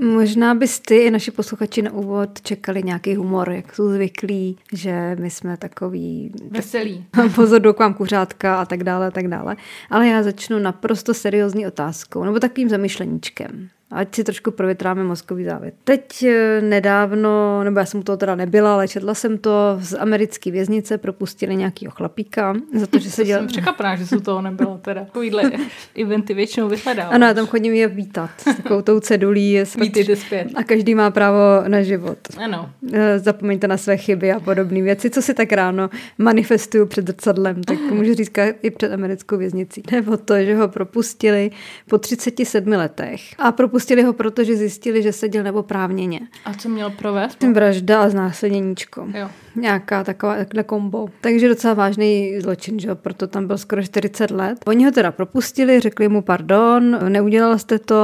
Možná bys ty i naši posluchači na úvod čekali nějaký humor, jak jsou zvyklí, že my jsme takový... Veselí. Pozor, k vám kuřátka a tak dále, a tak dále. Ale já začnu naprosto seriózní otázkou, nebo takovým zamyšleníčkem ať si trošku provětráme mozkový závět. Teď eh, nedávno, nebo já jsem u toho teda nebyla, ale četla jsem to, z americké věznice propustili nějakýho chlapíka za to, že se dělal... jsem překvapená, že se toho nebylo teda. Takovýhle eventy většinou vyhledávám. Ano, já tam chodím je vítat s takovou tou cedulí. Vítejte zpět. A každý má právo na život. Ano. Eh, zapomeňte na své chyby a podobné věci, co si tak ráno manifestuju před zrcadlem, tak můžu říct i před americkou věznicí. Nebo to, že ho propustili po 37 letech. A propustili Propustili ho, protože zjistili, že seděl neoprávněně. A co měl provést? Tím vražda a znásilněníčko. Jo. Nějaká taková takhle kombo. Takže docela vážný zločin, že jo? proto tam byl skoro 40 let. Oni ho teda propustili, řekli mu pardon, neudělal jste to,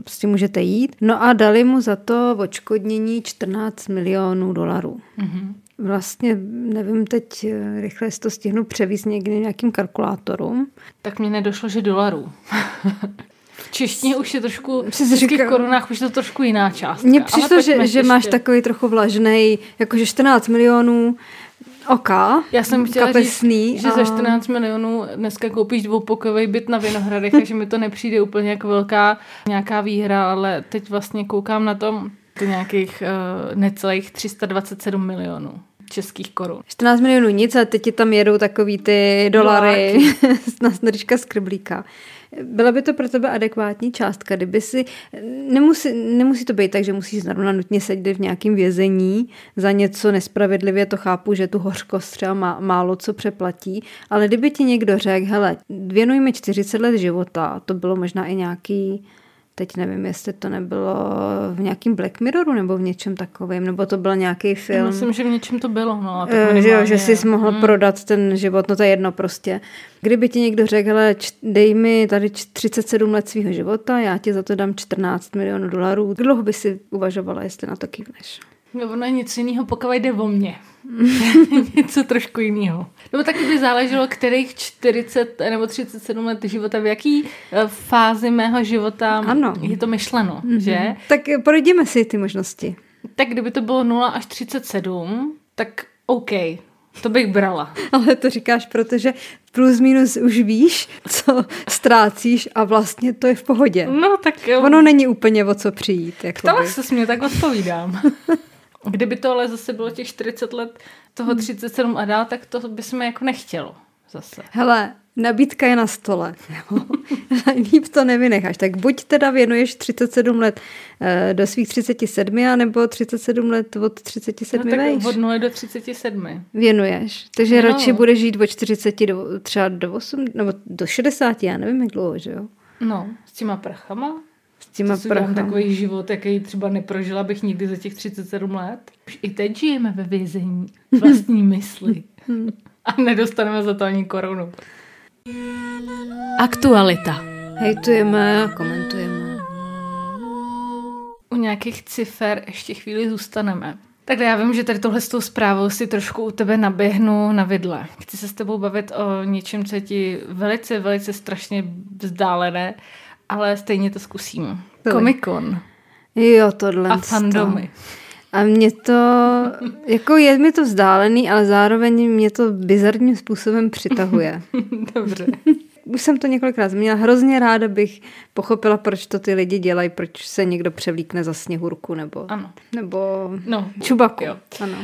prostě můžete jít. No a dali mu za to odškodnění 14 milionů dolarů. Mm-hmm. Vlastně nevím teď rychle, jestli to stihnu převíst někdy nějakým kalkulátorům. Tak mi nedošlo, že dolarů. V češtině už je trošku, v českých korunách už je to trošku jiná částka. Mně přišlo, že, že máš takový trochu vlažnej, jakože 14 milionů oka, Já jsem chtěla kapesný říct, a... že za 14 milionů dneska koupíš dvoupokojový byt na Vinohradech, takže mi to nepřijde úplně jako velká nějaká výhra, ale teď vlastně koukám na tom to nějakých uh, necelých 327 milionů českých korun. 14 milionů nic a teď ti tam jedou takový ty dolary na snadrička skriblíka. Byla by to pro tebe adekvátní částka, kdyby si, nemusí, nemusí to být tak, že musíš zrovna nutně sedět v nějakém vězení za něco nespravedlivě, to chápu, že tu hořkost třeba má, málo co přeplatí, ale kdyby ti někdo řekl, hele, věnuj mi 40 let života, to bylo možná i nějaký teď nevím, jestli to nebylo v nějakém Black Mirroru nebo v něčem takovém, nebo to byl nějaký film. Já myslím, že v něčem to bylo. No, tak že, jo, že jsi mohl hmm. prodat ten život, no to je jedno prostě. Kdyby ti někdo řekl, hele, dej mi tady 37 let svého života, já ti za to dám 14 milionů dolarů, dlouho by si uvažovala, jestli na to kývneš? No, ono je nic jiného, pokud jde o mě. Něco trošku jiného. Nebo taky by záleželo, kterých 40 nebo 37 let života, v jaký eh, fázi mého života ano. je to myšleno, mm-hmm. že? Tak projdeme si ty možnosti. Tak kdyby to bylo 0 až 37, tak OK, to bych brala. Ale to říkáš, protože plus minus už víš, co ztrácíš a vlastně to je v pohodě. No tak jo. Ono není úplně o co přijít. Ptala se mě, tak odpovídám. Kdyby to ale zase bylo těch 40 let toho 37 hmm. a dál, tak to bychom jako nechtělo zase. Hele, nabídka je na stole. Líp to nevynecháš. Tak buď teda věnuješ 37 let uh, do svých 37, nebo 37 let od 37 no, tak od 0 do 37. Věnuješ. Takže no. radši budeš žít od 40 do, třeba do 8, nebo do 60, já nevím, jak dlouho, že jo? No, s těma prachama těma prachama. takový život, jaký třeba neprožila bych nikdy za těch 37 let. Už i teď žijeme ve vězení vlastní mysli. A nedostaneme za to ani korunu. Aktualita. Hejtujeme a komentujeme. U nějakých cifer ještě chvíli zůstaneme. Takhle já vím, že tady tohle s tou zprávou si trošku u tebe naběhnu na vidle. Chci se s tebou bavit o něčem, co je ti velice, velice strašně vzdálené ale stejně to zkusím. Comic Con. Jo, tohle. A fandomy. A mě to, jako je mi to vzdálený, ale zároveň mě to bizarním způsobem přitahuje. Dobře. Už jsem to několikrát zmínila. Hrozně ráda bych pochopila, proč to ty lidi dělají, proč se někdo převlíkne za sněhurku nebo, ano. nebo no, čubaku. Jo. Ano.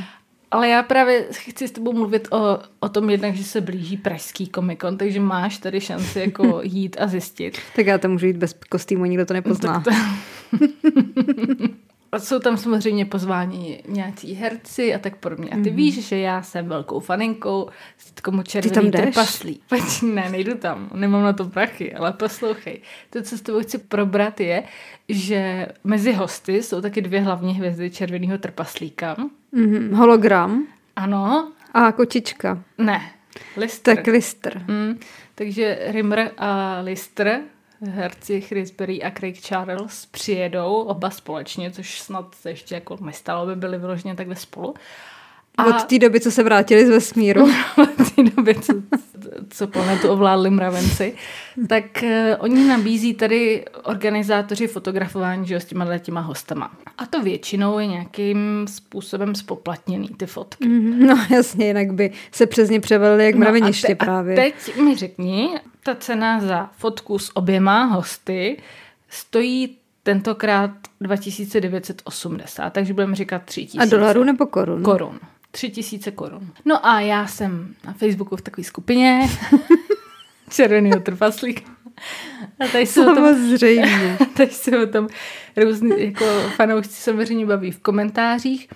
Ale já právě chci s tebou mluvit o, o tom jednak, že se blíží pražský komikon, takže máš tady šanci jako jít a zjistit. tak já tam můžu jít bez kostýmu, nikdo to nepozná. To... a jsou tam samozřejmě pozváni nějací herci a tak podobně. A ty mm-hmm. víš, že já jsem velkou faninkou komu červený trpaslí. ne, nejdu tam, nemám na to prachy, ale poslouchej. To, co s tebou chci probrat, je, že mezi hosty jsou taky dvě hlavní hvězdy červeného trpaslíka. Mm-hmm. Hologram. Ano. A kočička. Ne. Lister. Tak Lister. Mm, takže Rimmer a Lister, herci Chris Berry a Craig Charles, přijedou oba společně, což snad se ještě jako nestalo, by byli vyloženě takhle spolu. A... Od té doby, co se vrátili z vesmíru. Od té doby, co, co planetu ovládli mravenci. Tak uh, oni nabízí tady organizátoři fotografování že, s těma těma hostama. A to většinou je nějakým způsobem spoplatněný, ty fotky. Mm-hmm. No jasně, jinak by se přes ně převelili jak mraveniště no te, právě. A teď mi řekni, ta cena za fotku s oběma hosty stojí tentokrát 2980, takže budeme říkat 3000. A dolarů nebo korun? Korun. 3000 korun. No a já jsem na Facebooku v takové skupině červený trpaslík. A tady se Samozřejmě. O tom, tady se o tom různý jako fanoušci samozřejmě baví v komentářích.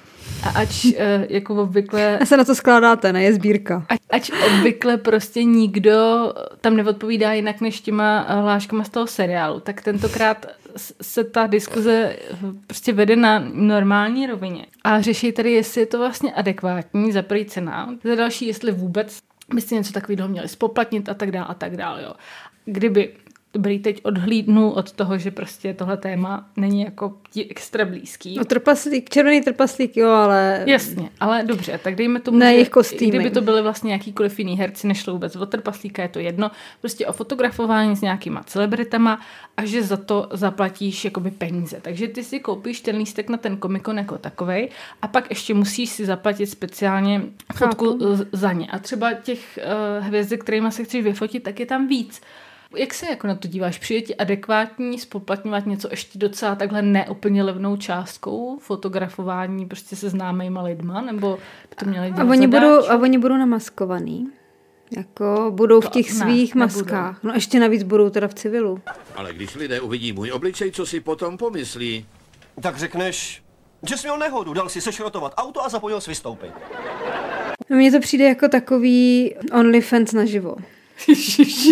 A ač eh, jako obvykle... A se na to skládáte, ne? Je sbírka. Ať, ač obvykle prostě nikdo tam neodpovídá jinak než těma hláškama z toho seriálu, tak tentokrát se ta diskuze prostě vede na normální rovině. A řeší tady, jestli je to vlastně adekvátní za první cena, za další, jestli vůbec byste něco takového měli spoplatnit a tak dále a tak dále. Jo. Kdyby dobrý, teď odhlídnu od toho, že prostě tohle téma není jako ti extra blízký. No trpaslík, červený trpaslík, jo, ale... Jasně, ale dobře, tak dejme tomu, ne, jejich kostýmy. kdyby to byly vlastně jakýkoliv jiný herci, nešlo vůbec o trpaslíka, je to jedno, prostě o fotografování s nějakýma celebritama a že za to zaplatíš jakoby peníze. Takže ty si koupíš ten lístek na ten komikon jako takovej a pak ještě musíš si zaplatit speciálně fotku Chápu. za ně. A třeba těch uh, hvězdek, kterými se chceš vyfotit, tak je tam víc. Jak se jako na to díváš? Přijde ti adekvátní spoplatňovat něco ještě docela takhle neúplně levnou částkou fotografování prostě se známejma lidma? Nebo by to měli dělat a oni, budou, a oni budou namaskovaný? Jako budou v těch to, svých ne, maskách. Nebudou. No ještě navíc budou teda v civilu. Ale když lidé uvidí můj obličej, co si potom pomyslí? Tak řekneš, že jsi měl nehodu, dal si sešrotovat auto a zapojil si vystoupit. No mně to přijde jako takový OnlyFans naživo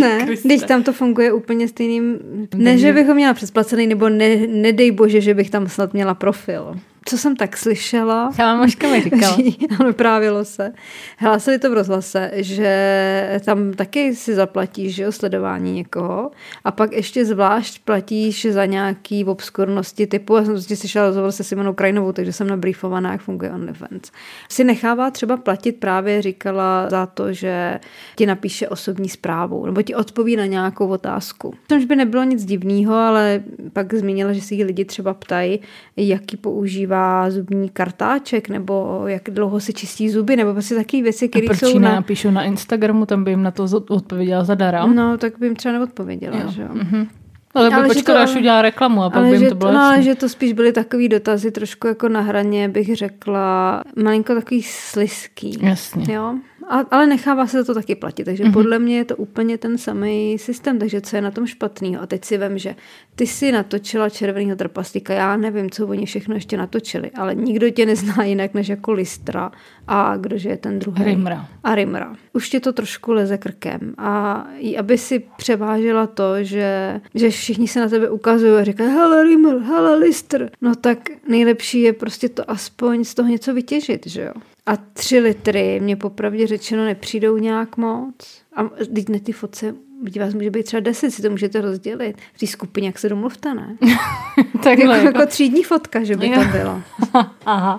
ne, když tam to funguje úplně stejným, ne, že bych ho měla přesplacený, nebo ne, nedej bože, že bych tam snad měla profil co jsem tak slyšela. Já Maška mi říkala. Ano, právilo se. Hlásili to v rozhlase, že tam taky si zaplatíš že jo, sledování někoho a pak ještě zvlášť platíš za nějaký obskurnosti typu, já jsem prostě slyšela rozhovor se Simonou Krajnovou, takže jsem nabrýfovaná, jak funguje OnlyFans. Si nechává třeba platit právě, říkala, za to, že ti napíše osobní zprávu nebo ti odpoví na nějakou otázku. Což by nebylo nic divného, ale pak zmínila, že si ji lidi třeba ptají, jaký používá používá zubní kartáček, nebo jak dlouho si čistí zuby, nebo prostě takové věci, které jsou na... napíšu na Instagramu, tam by jim na to odpověděla zadara. No, tak by jim třeba neodpověděla, jo. že jo. Mm-hmm. Ale, ale počkala, až udělá reklamu a pak by jim to bylo No, ale že to spíš byly takový dotazy trošku jako na hraně, bych řekla, malinko takový sliský. Jasně. Jo? A, ale nechává se to taky platit, takže mm-hmm. podle mě je to úplně ten samý systém, takže co je na tom špatného? A teď si vím, že ty si natočila červeného trpaslíka, já nevím, co oni všechno ještě natočili, ale nikdo tě nezná jinak než jako Listra a kdože je ten druhý? Rimra. A Rimra. Už tě to trošku leze krkem a aby si převážela to, že, že všichni se na tebe ukazují a říkají, hele Rimmer, hele Lister, no tak nejlepší je prostě to aspoň z toho něco vytěžit, že jo? A tři litry mě popravdě řečeno nepřijdou nějak moc. A teď na ty fotce Vidí vás může být třeba deset, si to můžete rozdělit. V té skupině, jak se domluvte, ne? Takhle, jako, jako třídní fotka, že by to byla. Aha.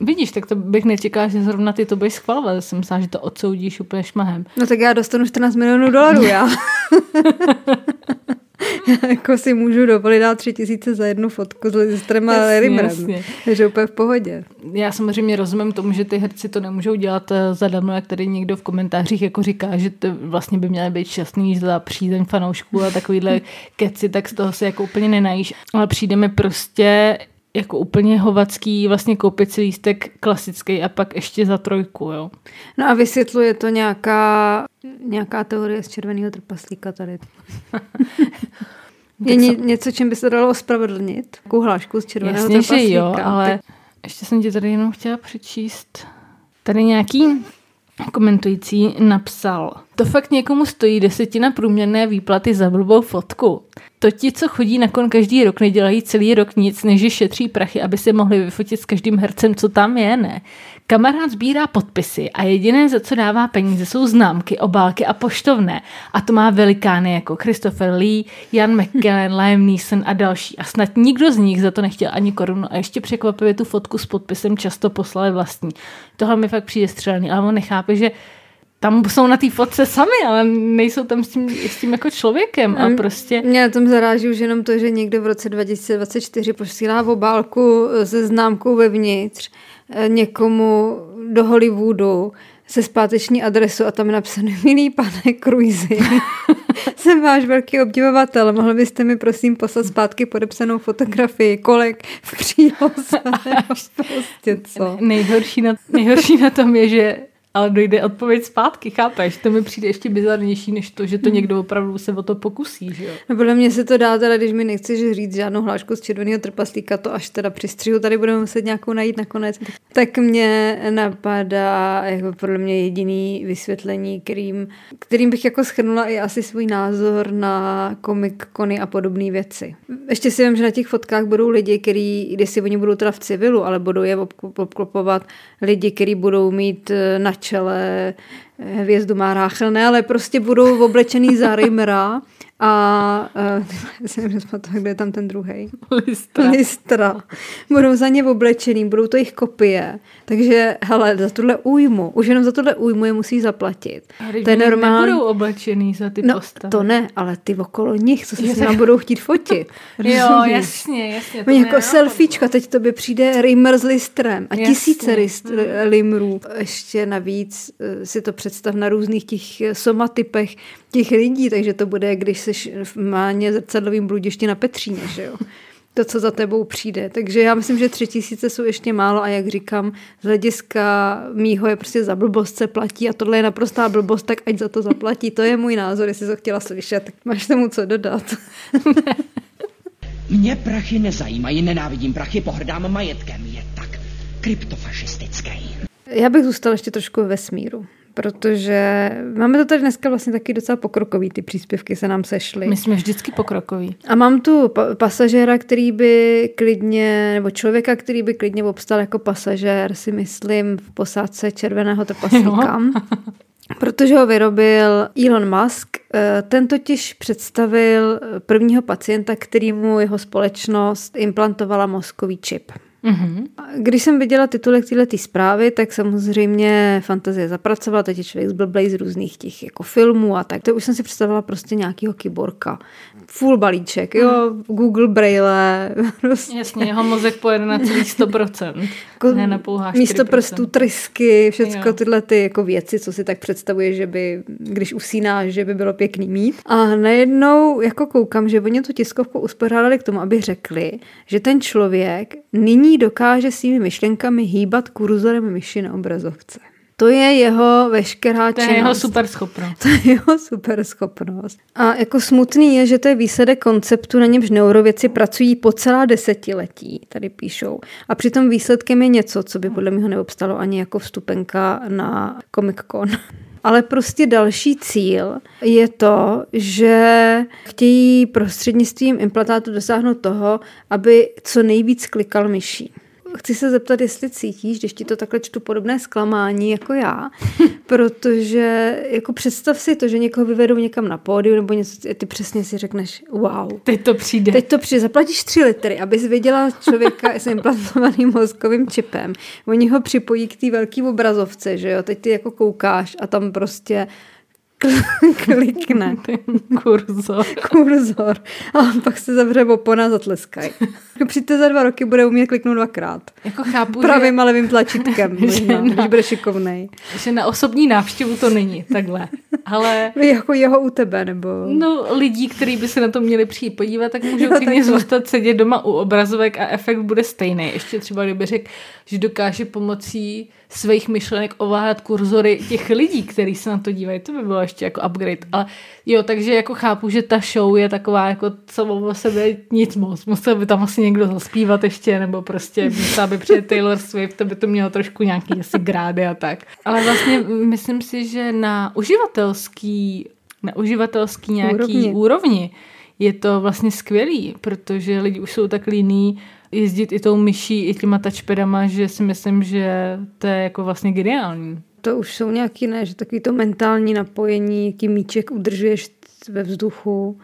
Vidíš, tak to bych nečekala, že zrovna ty to budeš schvalovat. Jsem myslela, že to odsoudíš úplně šmahem. No tak já dostanu 14 milionů dolarů, já. jako si můžu dovolit dát tři tisíce za jednu fotku s Listrem a Rimrem. Takže úplně v pohodě. Já samozřejmě rozumím tomu, že ty herci to nemůžou dělat eh, zadarmo, jak tady někdo v komentářích jako říká, že to vlastně by měly být šťastný za přízeň fanoušků a takovýhle keci, tak z toho se jako úplně nenajíš. Ale přijde mi prostě jako úplně hovacký vlastně koupit si lístek klasický a pak ještě za trojku, jo. No a vysvětluje to nějaká, nějaká teorie z červeného trpaslíka tady. Je ně, něco, čím by se dalo ospravedlnit? Takovou hlášku z červeného Jasně, trpaslíka. Že jo, ale Ty... ještě jsem ti tady jenom chtěla přečíst. Tady nějaký komentující napsal. To fakt někomu stojí desetina průměrné výplaty za blbou fotku. To ti, co chodí na kon každý rok, nedělají celý rok nic, než šetří prachy, aby se mohli vyfotit s každým hercem, co tam je, ne? Kamarád sbírá podpisy a jediné, za co dává peníze, jsou známky, obálky a poštovné. A to má velikány jako Christopher Lee, Jan McKellen, Liam Neeson a další. A snad nikdo z nich za to nechtěl ani korunu a ještě překvapivě tu fotku s podpisem často poslali vlastní. Tohle mi fakt přijde střelný, ale on nechápe, že tam jsou na té fotce sami, ale nejsou tam s tím, s tím jako člověkem a prostě... Mě na tom zaráží už jenom to, že někdo v roce 2024 posílá v obálku se známkou vevnitř eh, někomu do Hollywoodu se zpáteční adresu a tam je napsané Milý pane Cruisy, jsem váš velký obdivovatel, mohl byste mi prosím poslat zpátky podepsanou fotografii, kolek v příloze, prostě co. Nejhorší na, nejhorší na tom je, že ale dojde odpověď zpátky, chápeš? To mi přijde ještě bizarnější, než to, že to hmm. někdo opravdu se o to pokusí, že jo? No podle mě se to dá, teda, když mi nechceš říct žádnou hlášku z červeného trpaslíka, to až teda při střihu tady budeme muset nějakou najít nakonec. Tak mě napadá jako podle mě jediný vysvětlení, kterým, kterým bych jako schrnula i asi svůj názor na komik kony a podobné věci. Ještě si vím, že na těch fotkách budou lidi, kteří, když si oni budou teda v civilu, ale budou je obklopovat lidi, kteří budou mít eh, na čele hvězdu má Ráchel, ne, ale prostě budou oblečený za Rimra a uh, jsem nevím, kde je tam ten druhý. Listra. Listra. Budou za ně oblečený, budou to jejich kopie. Takže, hele, za tuhle újmu, už jenom za tuhle újmu je musí zaplatit. A to je normální. nebudou oblečený za ty no, postavy. to ne, ale ty okolo nich, co se s nimi budou chtít fotit. jo, jasně, jasně. To jako selfiečka, teď tobě přijde Rimmer s Listrem a jasně. tisíce hmm. Limrů. Ještě navíc eh, si to představ na různých těch somatypech těch lidí, takže to bude, když jsi v máně zrcadlovým bludišti na Petříně, že jo. To, co za tebou přijde. Takže já myslím, že tři tisíce jsou ještě málo a jak říkám, z hlediska mýho je prostě za blbost se platí a tohle je naprostá blbost, tak ať za to zaplatí. To je můj názor, jestli to chtěla slyšet, tak máš tomu co dodat. Mě prachy nezajímají, nenávidím prachy, pohrdám majetkem. Je tak kryptofašistický. Já bych zůstal ještě trošku ve smíru protože máme to tady dneska vlastně taky docela pokrokový, ty příspěvky se nám sešly. My jsme vždycky pokrokoví. A mám tu pa- pasažéra, který by klidně, nebo člověka, který by klidně obstal jako pasažér, si myslím, v posádce červeného trpaslíka. protože ho vyrobil Elon Musk. Eh, ten totiž představil prvního pacienta, kterýmu jeho společnost implantovala mozkový čip. Mm-hmm. Když jsem viděla titulek této zprávy, tak samozřejmě fantazie zapracovala, teď je člověk zblblej z různých těch jako filmů a tak. To už jsem si představila prostě nějakýho kyborka. Full balíček, jo, mm. Google Braille. Prostě. Jasně, jeho mozek pojede na celý 100%, jako ne na pouhá 4%. Místo prstů trysky, všechno tyhle ty jako věci, co si tak představuje, že by, když usínáš, že by bylo pěkný mít. A najednou jako koukám, že oni tu tiskovku uspořádali k tomu, aby řekli, že ten člověk nyní nyní dokáže svými myšlenkami hýbat kurzorem myši na obrazovce. To je jeho veškerá činnost. To je jeho super schopnost. To je jeho super schopnost. A jako smutný je, že to je výsledek konceptu, na němž neurověci pracují po celá desetiletí, tady píšou. A přitom výsledkem je něco, co by podle mě neobstalo ani jako vstupenka na Comic Con. Ale prostě další cíl je to, že chtějí prostřednictvím implantátu dosáhnout toho, aby co nejvíc klikal myší. Chci se zeptat, jestli cítíš, když ti to takhle čtu podobné zklamání jako já, protože jako představ si to, že někoho vyvedou někam na pódium nebo něco, ty přesně si řekneš, wow. Teď to přijde. Teď to přijde, zaplatíš tři litry, abys viděla člověka s implantovaným mozkovým čipem. Oni ho připojí k té velké obrazovce, že jo, teď ty jako koukáš a tam prostě klikne. Kurzor. Kurzor. A pak se zavře opona a zatleskají. Přijďte za dva roky, bude umět kliknout dvakrát. Jako chápu, Pravým že... a levým tlačítkem, možná, na, když bude šikovnej. Že na osobní návštěvu to není takhle. Ale... Jako jeho u tebe, nebo... No, lidí, kteří by se na to měli přijít podívat, tak můžou klidně zůstat sedět doma u obrazovek a efekt bude stejný. Ještě třeba, kdyby řekl, že dokáže pomocí svých myšlenek ovládat kurzory těch lidí, kteří se na to dívají. To by bylo ještě jako upgrade. Ale jo, takže jako chápu, že ta show je taková jako samo o sebe nic moc. Musel by tam asi někdo zaspívat ještě, nebo prostě místo, aby přijde Taylor Swift, to by to mělo trošku nějaký asi grády a tak. Ale vlastně myslím si, že na uživatelský, na uživatelský nějaký úrovni, úrovni je to vlastně skvělý, protože lidi už jsou tak líní jezdit i tou myší, i těma touchpadama, že si myslím, že to je jako vlastně geniální. To už jsou nějaký, ne, že takový to mentální napojení, jaký míček udržuješ ve vzduchu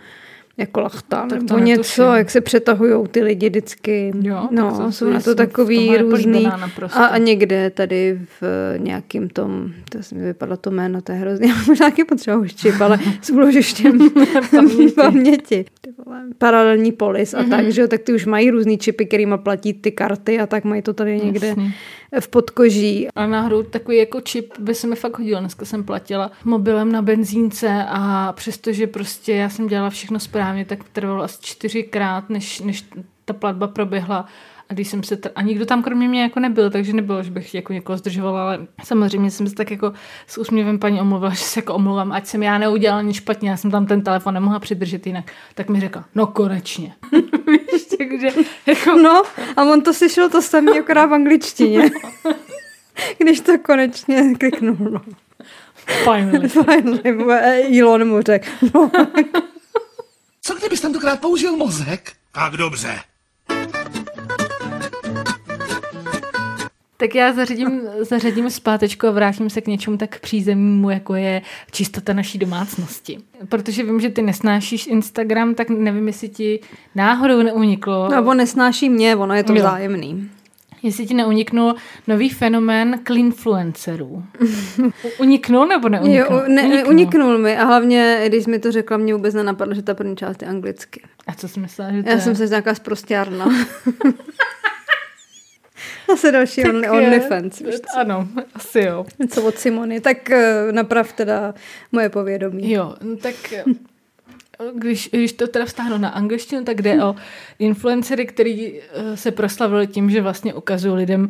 jako lachta tak nebo něco, jak se přetahují ty lidi vždycky. Jo, no, jsou na to takový různý. A, a někde tady v nějakým tom, to mi vypadlo to jméno, to je hrozně, možná taky potřeba čip, ale s úložištěm paměti. paměti. Paralelní polis a mm-hmm. tak, že jo, tak ty už mají různý čipy, kterýma platí ty karty a tak mají to tady někde. Jasně v podkoží. A náhodou takový jako čip by se mi fakt hodil. Dneska jsem platila mobilem na benzínce a přestože prostě já jsem dělala všechno správně, tak trvalo asi čtyřikrát, než, než ta platba proběhla. A když jsem se, t- a nikdo tam kromě mě jako nebyl, takže nebylo, že bych jako někoho zdržovala, ale samozřejmě jsem se tak jako s úsměvem paní omluvila, že se jako omluvám, ať jsem já neudělala nic špatně, já jsem tam ten telefon nemohla přidržet jinak. Tak mi řekla, no konečně. Víš, takže jako... No, a on to slyšel to samé, akorát v angličtině. když to konečně kliknul, no. Finally. Finally, Elon mu řekl, no. Co kdybys tentokrát použil mozek? Tak dobře. Tak já zařadím, zařadím zpátečku a vrátím se k něčemu tak přízemnímu, jako je čistota naší domácnosti. Protože vím, že ty nesnášíš Instagram, tak nevím, jestli ti náhodou neuniklo. No, nesnáší mě, ono je to vzájemný. Jestli ti neuniknul nový fenomén klinfluencerů. Uniknul nebo neuniknul? Jo, ne, uniknul. uniknul mi a hlavně, když mi to řekla, mě vůbec nenapadlo, že ta první část je anglicky. A co jsi myslela, že to Já je? jsem se nějaká zprostěrna. Asi další tak only, OnlyFans. Ano, asi jo. Něco od Simony. Tak uh, naprav teda moje povědomí. Jo, no tak eh, když, když to teda vztáhnu na angličtinu, tak jde o influencery, který eh, se proslavili tím, že vlastně ukazují lidem,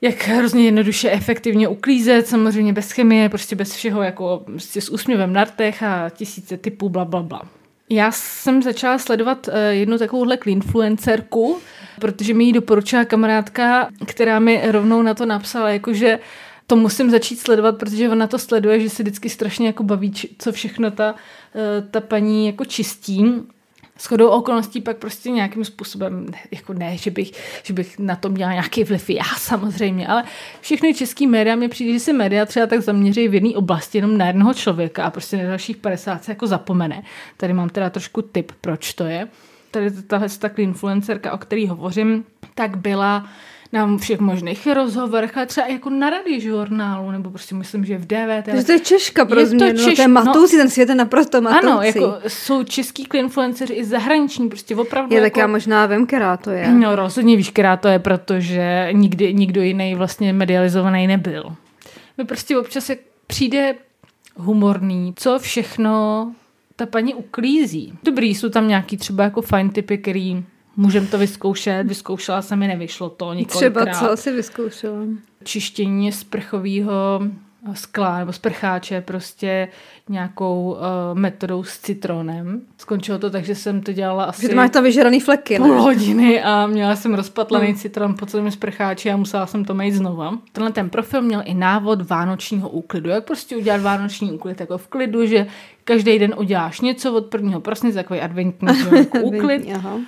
jak hrozně jednoduše, efektivně uklízet, samozřejmě bez chemie, prostě bez všeho, jako prostě s úsměvem na rtech a tisíce typů, bla, bla, bla. Já jsem začala sledovat jednu takovouhle influencerku, protože mi ji doporučila kamarádka, která mi rovnou na to napsala, jakože to musím začít sledovat, protože ona to sleduje, že se vždycky strašně jako baví, co všechno ta, eh, ta paní jako čistí. Shodou okolností pak prostě nějakým způsobem, jako ne, že bych, že bych na to měla nějaký vliv, já samozřejmě, ale všechny český média mi přijde, že se média třeba tak zaměří v jedné oblasti jenom na jednoho člověka a prostě na dalších 50 se jako zapomene. Tady mám teda trošku tip, proč to je tady tahle takhle influencerka, o který hovořím, tak byla na všech možných rozhovorech, ale třeba jako na žurnálu, nebo prostě myslím, že v DVT. Takže to je Češka pro je změnu, to, Češ... no, to je matoucí, no, ten svět je naprosto matoucí. Ano, jako jsou český influenceři i zahraniční, prostě opravdu. Je, jako... tak já možná vím, která to je. No rozhodně víš, která to je, protože nikdy nikdo jiný vlastně medializovaný nebyl. Mi prostě občas přijde humorný, co všechno ta paní uklízí. Dobrý, jsou tam nějaký třeba jako fajn typy, který můžem to vyzkoušet. Vyzkoušela jsem mi, nevyšlo to několikrát. Třeba co asi vyzkoušela? Čištění sprchového skla nebo sprcháče prostě nějakou uh, metodou s citronem. Skončilo to tak, že jsem to dělala asi... Že to máš tam vyžraný fleky, Půl ne? hodiny a měla jsem rozpatlaný hmm. citron po celém sprcháči a musela jsem to mít znova. Tenhle ten profil měl i návod vánočního úklidu. Jak prostě udělat vánoční úklid jako v klidu, že každý den uděláš něco od prvního prosince, takový adventní úklid. Aha.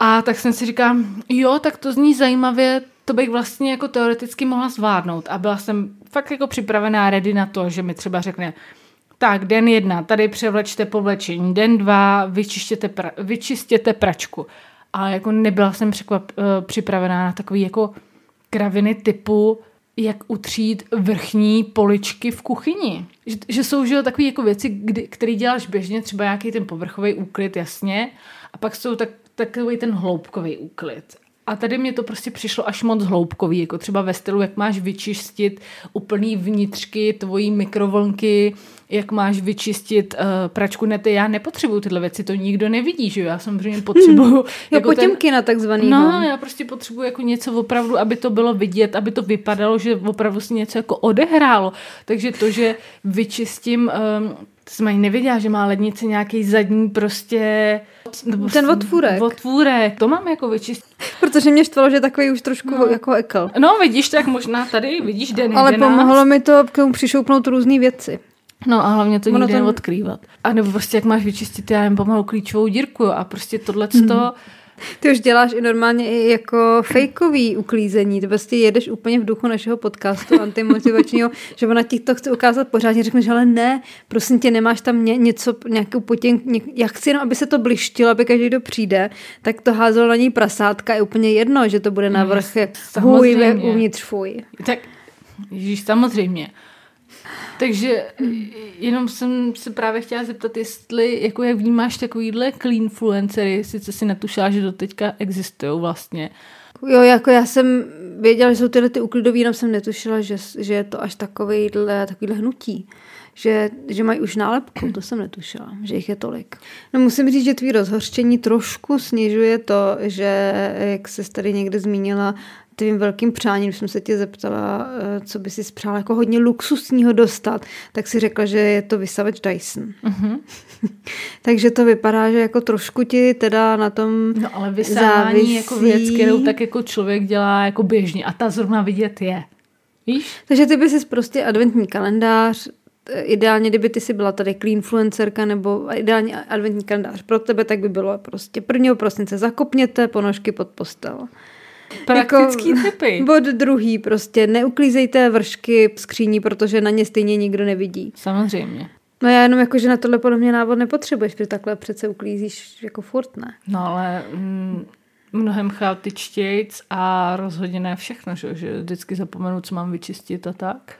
A tak jsem si říkala, jo, tak to zní zajímavě, to bych vlastně jako teoreticky mohla zvládnout. A byla jsem fakt jako připravená ready na to, že mi třeba řekne, tak den jedna, tady převlečte povlečení, den dva, vyčistěte, pra, vyčistěte pračku. A jako nebyla jsem překvap, uh, připravená na takový jako kraviny typu, jak utřít vrchní poličky v kuchyni. Že, že jsou že takové jako věci, které děláš běžně, třeba nějaký ten povrchový úklid, jasně, a pak jsou tak, takový ten hloubkový úklid. A tady mě to prostě přišlo až moc hloubkový, jako třeba ve stylu, jak máš vyčistit úplný vnitřky tvojí mikrovlnky, jak máš vyčistit uh, pračku nety. Já nepotřebuju tyhle věci, to nikdo nevidí, že jo? Já samozřejmě potřebuju... Hmm. jako potěmky ten, na takzvaný. No, já prostě potřebuju jako něco opravdu, aby to bylo vidět, aby to vypadalo, že opravdu si něco jako odehrálo. Takže to, že vyčistím um, To jsem ani nevěděla, že má lednice nějaký zadní prostě... Ten otvůrek. Otvůrek, to mám jako vyčistit. Protože mě štvalo, že je takový už trošku no. jako ekl. No vidíš, tak možná tady, vidíš, den Ale pomohlo mi to k tomu přišoupnout různé věci. No a hlavně to nikdy to... neodkrývat. A nebo prostě jak máš vyčistit, já jen pomalu klíčovou dírku jo, a prostě tohle mm. Ty už děláš i normálně i jako fejkový uklízení. Ty prostě jedeš úplně v duchu našeho podcastu antimotivačního, že ona ti to chce ukázat pořádně. Řekneš, ale ne, prosím tě, nemáš tam ně, něco, nějakou potěn, ně, já chci jenom, aby se to blištilo, aby každý, kdo přijde, tak to házelo na ní prasátka. Je úplně jedno, že to bude navrch no, hůj uvnitř fuj. Tak, ježíš, samozřejmě. Takže jenom jsem se právě chtěla zeptat, jestli, jako jak vnímáš takovýhle clean influencery, sice si netušila, že do teďka existují vlastně. Jo, jako já jsem věděla, že jsou tyhle ty uklidový, jenom jsem netušila, že, že je to až takovýhle, takovýhle hnutí. Že, že mají už nálepku, to jsem netušila, že jich je tolik. No musím říct, že tvý rozhořčení trošku snižuje to, že, jak se tady někde zmínila, tvým velkým přáním, jsem se tě zeptala, eh, co by si spřála jako hodně luxusního dostat, tak si řekla, že je to vysavač Dyson. Uh-huh. Takže to vypadá, že jako trošku ti teda na tom No ale vysávání závisí. jako věc, kterou tak jako člověk dělá jako běžně a ta zrovna vidět je. Víš? Takže ty bys prostě adventní kalendář, eh, ideálně, kdyby ty si byla tady clean influencerka nebo ideálně adventní kalendář pro tebe, tak by bylo prostě 1. prosince zakopněte ponožky pod postel. Praktický jako, typy. Bod druhý prostě, neuklízejte vršky v skříní, protože na ně stejně nikdo nevidí. Samozřejmě. No já jenom jako, že na tohle podle mě návod nepotřebuješ, protože takhle přece uklízíš jako furt, ne? No ale mm, mnohem chaotičtějc a rozhodně ne všechno, že, že vždycky zapomenu, co mám vyčistit a tak.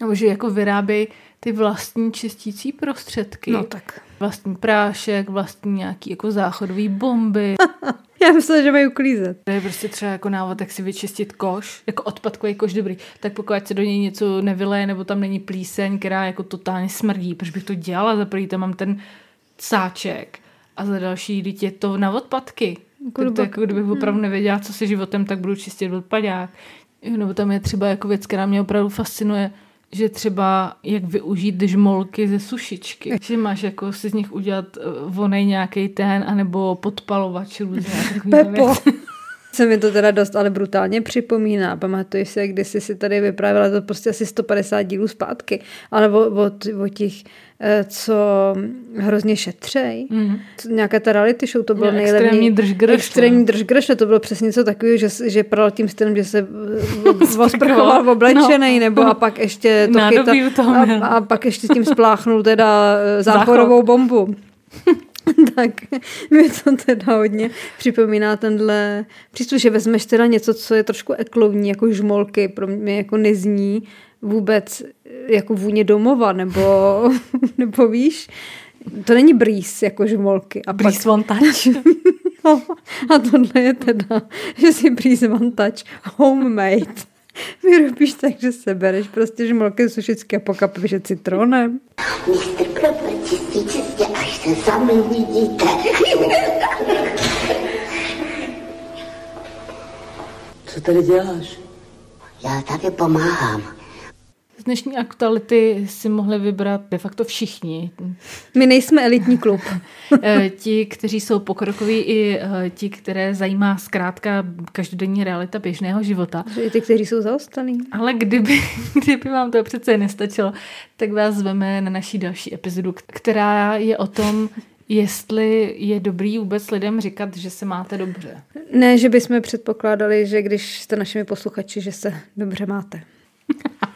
Nebo že jako vyráběj ty vlastní čistící prostředky. No tak. Vlastní prášek, vlastní nějaký jako záchodový bomby. Já myslím, že mají uklízet. To je prostě třeba jako návod, jak si vyčistit koš, jako odpadkový koš dobrý, tak pokud se do něj něco nevyleje, nebo tam není plíseň, která jako totálně smrdí, proč bych to dělala? Za prvý tam mám ten sáček a za další dítě to na odpadky. Jako to, to jako kdybych opravdu hmm. nevěděla, co se životem, tak budu čistit odpadák. Nebo tam je třeba jako věc, která mě opravdu fascinuje, že třeba jak využít žmolky ze sušičky. Že máš jako si z nich udělat eh, vonej nějaký ten, anebo podpalovač různě. Pepo. Se mi to teda dost ale brutálně připomíná. Pamatuješ si, když jsi si tady vyprávěla to prostě asi 150 dílů zpátky, ale o, o, o těch co hrozně šetřej. Mm. Nějaká ta reality show, to bylo nejlepší. Extrémní držgrš. Extrémní držgrš, to bylo přesně něco takového, že, že pral tím stylem, že se osprchoval oblečený, no. nebo a pak ještě to chytal, a, a, pak ještě tím spláchnul teda eh, záporovou bombu. tak mi to teda hodně připomíná tenhle přístup, že vezmeš teda něco, co je trošku eklovní, jako žmolky, pro mě jako nezní vůbec jako vůně domova, nebo, nebo víš, to není brýs jako žmolky. A brýs pak... one touch. no, a tohle je teda, že si brýs one touch homemade. Vyrobíš tak, že sebereš prostě žmolky sušické a pokapíš je citronem. Mistr čistí čistě, až se sami uvidíte. Co tady děláš? Já tady pomáhám. Z dnešní aktuality si mohli vybrat de facto všichni. My nejsme elitní klub. Eh, ti, kteří jsou pokrokoví, i eh, ti, které zajímá zkrátka každodenní realita běžného života. I ty, kteří jsou zaostalí. Ale kdyby, kdyby vám to přece nestačilo, tak vás zveme na naší další epizodu, která je o tom, jestli je dobrý vůbec lidem říkat, že se máte dobře. Ne, že bychom předpokládali, že když jste našimi posluchači, že se dobře máte.